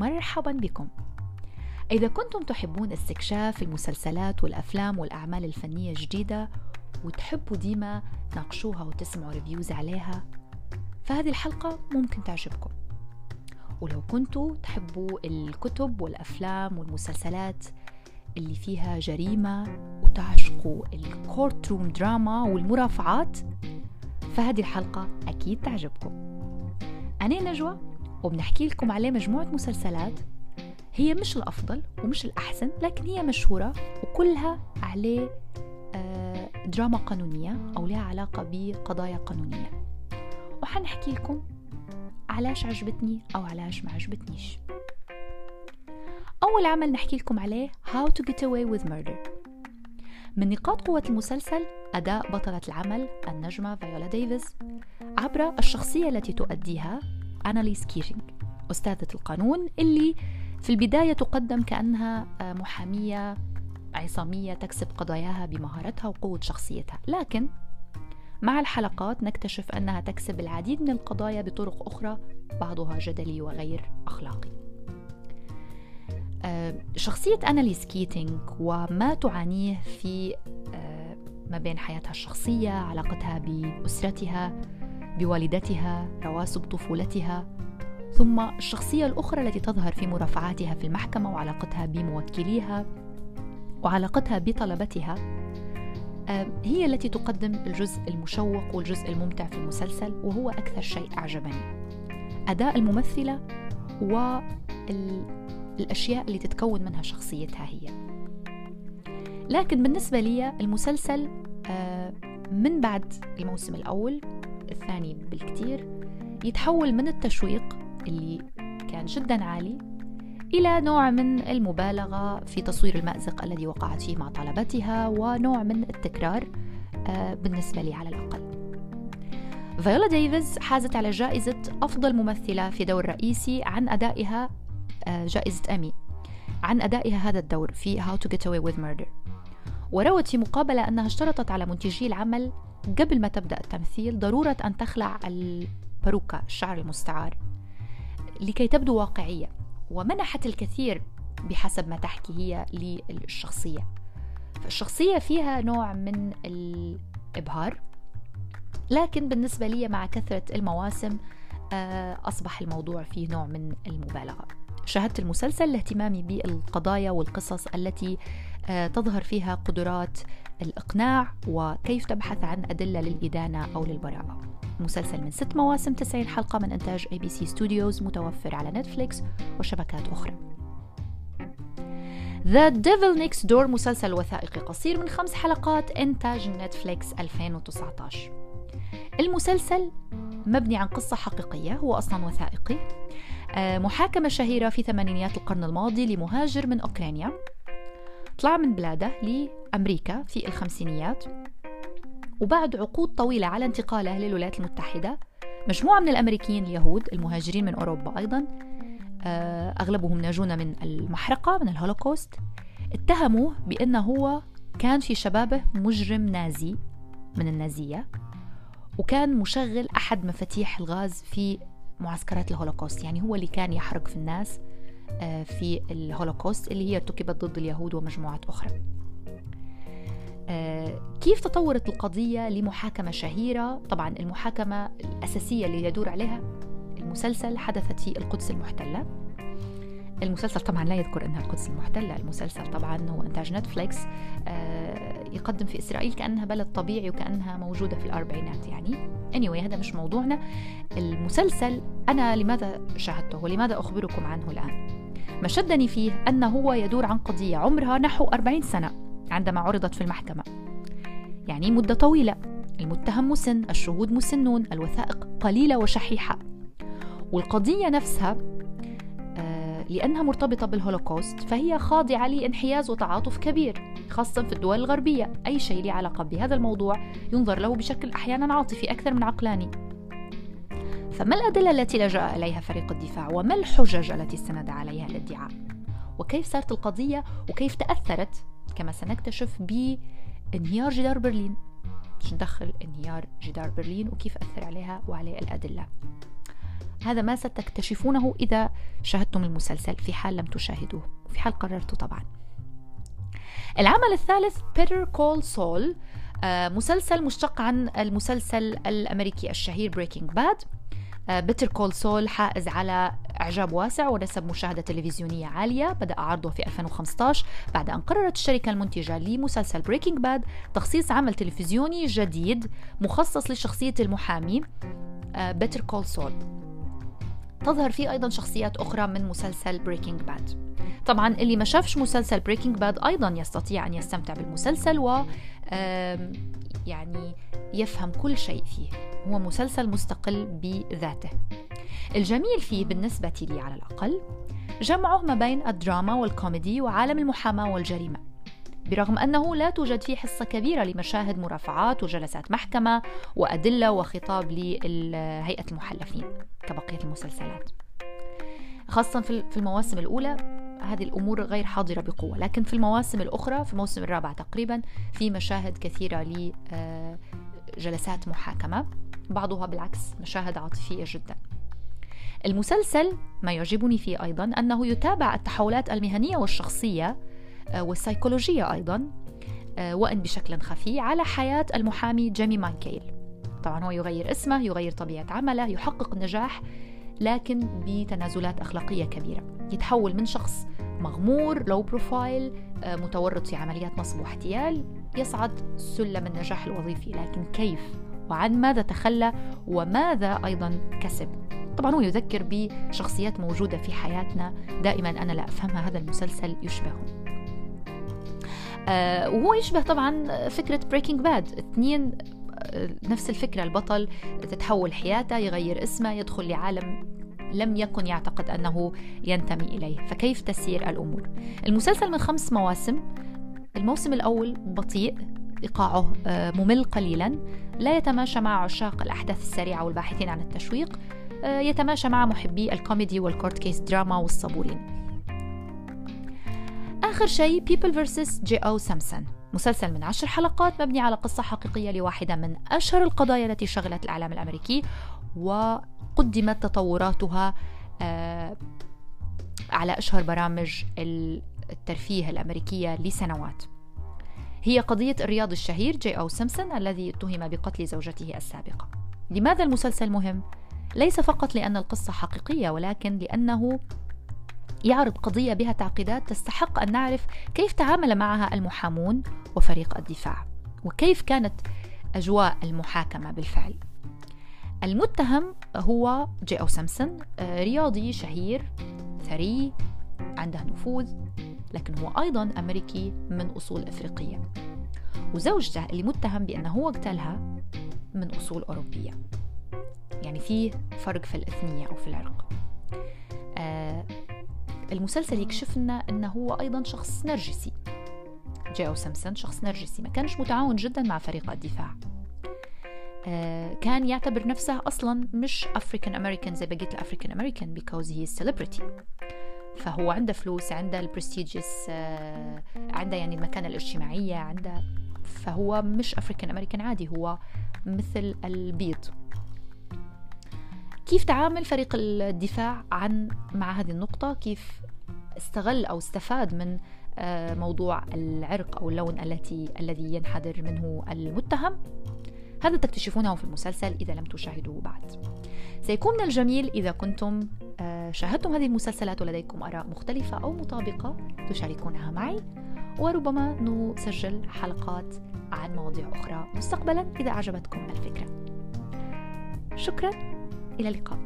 ومرحبا بكم. إذا كنتم تحبون استكشاف المسلسلات والأفلام والأعمال الفنية الجديدة وتحبوا ديما تناقشوها وتسمعوا reviews عليها فهذه الحلقة ممكن تعجبكم. ولو كنتوا تحبوا الكتب والأفلام والمسلسلات اللي فيها جريمة وتعشقوا ال courtroom drama والمرافعات فهذه الحلقة أكيد تعجبكم. أنا نجوى وبنحكي لكم عليه مجموعة مسلسلات. هي مش الأفضل ومش الأحسن لكن هي مشهورة وكلها عليه آه، دراما قانونية أو لها علاقة بقضايا قانونية. وحنحكي لكم علاش عجبتني أو علاش ما عجبتنيش. أول عمل نحكي لكم عليه How to Get Away with Murder. من نقاط قوة المسلسل أداء بطلة العمل النجمة فيولا ديفيز عبر الشخصية التي تؤديها أناليس كيتينج أستاذة القانون اللي في البداية تقدم كأنها آه، محامية عصامية تكسب قضاياها بمهارتها وقوة شخصيتها. لكن مع الحلقات نكتشف أنها تكسب العديد من القضايا بطرق أخرى بعضها جدلي وغير أخلاقي. آه، شخصية أناليس كيتينج وما تعانيه في آه، ما بين حياتها الشخصية علاقتها بأسرتها بوالدتها رواسب طفولتها ثم الشخصية الأخرى التي تظهر في مرافعاتها في المحكمة وعلاقتها بموكليها وعلاقتها بطلبتها آه، هي التي تقدم الجزء المشوق والجزء الممتع في المسلسل وهو أكثر شيء أعجبني. أداء الممثلة والأشياء اللي تتكون منها شخصيتها هي. لكن بالنسبة لي المسلسل آه، من بعد الموسم الأول الثاني بالكثير يتحول من التشويق اللي كان جدا عالي إلى نوع من المبالغة في تصوير المأزق الذي وقعت فيه مع طلبتها ونوع من التكرار آه، بالنسبة لي على الأقل. فيولا ديفيز حازت على جائزة أفضل ممثلة في دور رئيسي عن أدائها آه، جائزة أمي عن أدائها هذا الدور في How to Get Away with Murder. وروت في مقابلة أنها اشترطت على منتجي العمل قبل ما تبدأ التمثيل ضرورة أن تخلع الباروكة الشعر المستعار لكي تبدو واقعية ومنحت الكثير بحسب ما تحكي هي للشخصية. فالشخصية فيها نوع من الإبهار لكن بالنسبة لي مع كثرة المواسم آه، أصبح الموضوع فيه نوع من المبالغة. شاهدت المسلسل لاهتمامي بالقضايا والقصص التي تظهر فيها قدرات الإقناع وكيف تبحث عن أدلة للإدانة أو للبراءة. مسلسل من ست مواسم 90 حلقة من إنتاج ABC Studios متوفر على نتفليكس وشبكات أخرى. The Devil Next Door مسلسل وثائقي قصير من خمس حلقات إنتاج نتفليكس 2019 المسلسل مبني عن قصة حقيقية هو أصلا وثائقي. آه، محاكمة شهيرة في ثمانينيات القرن الماضي لمهاجر من أوكرانيا. طلع من بلاده لأمريكا في الخمسينيات وبعد عقود طويلة على انتقاله للولايات المتحدة مجموعة من الأمريكيين اليهود المهاجرين من أوروبا أيضا آه، أغلبهم ناجون من المحرقة من الهولوكوست اتهموه بأنه هو كان في شبابه مجرم نازي من النازية وكان مشغل أحد مفاتيح الغاز في معسكرات الهولوكوست يعني هو اللي كان يحرق في الناس في الهولوكوست اللي هي ارتكبت ضد اليهود ومجموعات أخرى آه، كيف تطورت القضية لمحاكمة شهيرة طبعا المحاكمة الأساسية اللي يدور عليها المسلسل حدثت في القدس المحتلة المسلسل طبعا لا يذكر أنها القدس المحتلة، المسلسل طبعا هو إنتاج نتفليكس آه، يقدم في إسرائيل كأنها بلد طبيعي وكأنها موجودة في الأربعينات يعني. anyway هذا مش موضوعنا. المسلسل أنا لماذا شاهدته ولماذا أخبركم عنه الآن؟ ما شدني فيه انه هو يدور عن قضية عمرها نحو 40 سنة عندما عرضت في المحكمة. يعني مدة طويلة. المتهم مسن، الشهود مسنون، الوثائق قليلة وشحيحة. والقضية نفسها لأنها مرتبطة بالهولوكوست فهي خاضعة لانحياز وتعاطف كبير خاصة في الدول الغربية أي شيء له علاقة بهذا الموضوع ينظر له بشكل أحيانا عاطفي أكثر من عقلاني فما الأدلة التي لجأ إليها فريق الدفاع؟ وما الحجج التي استند عليها الادعاء وكيف صارت القضية؟ وكيف تأثرت؟ كما سنكتشف بانهيار جدار برلين. مش ندخل انهيار جدار برلين وكيف أثر عليها وعليه الأدلة. هذا ما ستكتشفونه إذا شاهدتم المسلسل في حال لم تشاهدوه في حال قررتوا طبعا. العمل الثالث Call Saul آه، مسلسل مشتق عن المسلسل الأمريكي الشهير Breaking Bad. Better Call Saul حائز على إعجاب واسع ونسب مشاهدة تلفزيونية عالية. بدأ عرضه في 2015 بعد أن قررت الشركة المنتجة لمسلسل Breaking Bad تخصيص عمل تلفزيوني جديد مخصص لشخصية المحامي Better Call Saul تظهر فيه أيضا شخصيات أخرى من مسلسل Breaking Bad طبعا اللي ما شافش مسلسل Breaking Bad أيضا يستطيع أن يستمتع بالمسلسل و يعني يفهم كل شيء فيه. هو مسلسل مستقل بذاته. الجميل فيه بالنسبة لي على الأقل جمعه ما بين الدراما والكوميدي وعالم المحاماة والجريمة. برغم أنه لا توجد فيه حصة كبيرة لمشاهد مرافعات وجلسات محكمة وأدلة وخطاب لهيئة المحلفين كبقية المسلسلات. خاصة في المواسم الأولى هذه الأمور غير حاضرة بقوة لكن في المواسم الأخرى في الموسم الرابع تقريبا في مشاهد كثيرة لجلسات محاكمة. بعضها بالعكس مشاهد عاطفية جدا. المسلسل ما يعجبني فيه أيضا أنه يتابع التحولات المهنية والشخصية آه، والسيكولوجية أيضا آه، وإن بشكل خفي على حياة المحامي جيمي ماكغيل. طبعا هو يغير اسمه يغير طبيعة عمله يحقق نجاح لكن بتنازلات أخلاقية كبيرة. يتحول من شخص مغمور low profile آه، متورط في عمليات نصب واحتيال يصعد سلم النجاح الوظيفي. لكن كيف وعن ماذا تخلى وماذا أيضا كسب. طبعا هو يذكر بشخصيات موجودة في حياتنا. دائما أنا لا أفهمها هذا المسلسل يشبههم آه وهو يشبه طبعا فكرة Breaking Bad اثنين آه، نفس الفكرة. البطل تتحول حياته يغير اسمه يدخل لعالم لم يكن يعتقد أنه ينتمي إليه. فكيف تسير الأمور؟ المسلسل من خمس مواسم. الموسم الأول بطيء. إيقاعه آه، ممل قليلا. لا يتماشى مع عشاق الأحداث السريعة والباحثين عن التشويق آه، يتماشى مع محبي الكوميدي وال court case drama والصبورين آخر شيء People vs. أو جي سيمبسون مسلسل من عشر حلقات مبني على قصة حقيقية لواحدة من أشهر القضايا التي شغلت الإعلام الأمريكي وقدمت تطوراتها آه، على أشهر برامج الترفيه الأمريكية لسنوات. هي قضية الرياضي الشهير جي أو سيمبسون الذي اتهم بقتل زوجته السابقة. لماذا المسلسل مهم؟ ليس فقط لأن القصة حقيقية ولكن لأنه يعرض قضية بها تعقيدات تستحق أن نعرف كيف تعامل معها المحامون وفريق الدفاع وكيف كانت أجواء المحاكمة بالفعل. المتهم هو جي أو سامسون آه، رياضي شهير ثري عنده نفوذ. لكن هو أيضا أمريكي من أصول أفريقية. وزوجته اللي متهم بأنه هو اقتلها من أصول أوروبية. يعني في فرق في الإثنية أو في العرق. آه المسلسل يكشف لنا أنه هو أيضا شخص نرجسي. جي أو سيمبسون شخص نرجسي ما كانش متعاون جدا مع فريق الدفاع. آه كان يعتبر نفسه أصلا مش African American زي بقية ال African American because he is celebrity. فهو عنده فلوس عنده البرستيجيس آه عنده يعني المكانة الاجتماعية عنده فهو مش أفريكان أمريكان عادي هو مثل البيض. كيف تعامل فريق الدفاع عن مع هذه النقطة؟ كيف استغل أو استفاد من آه، موضوع العرق أو اللون التي الذي ينحدر منه المتهم؟ هذا تكتشفونه في المسلسل إذا لم تشاهدوه بعد. سيكون من الجميل إذا كنتم آه، شاهدتم هذه المسلسلات ولديكم آراء مختلفة أو مطابقة تشاركونها معي. وربما نسجل حلقات عن مواضيع أخرى مستقبلا إذا أعجبتكم الفكرة. شكرا. إلى اللقاء.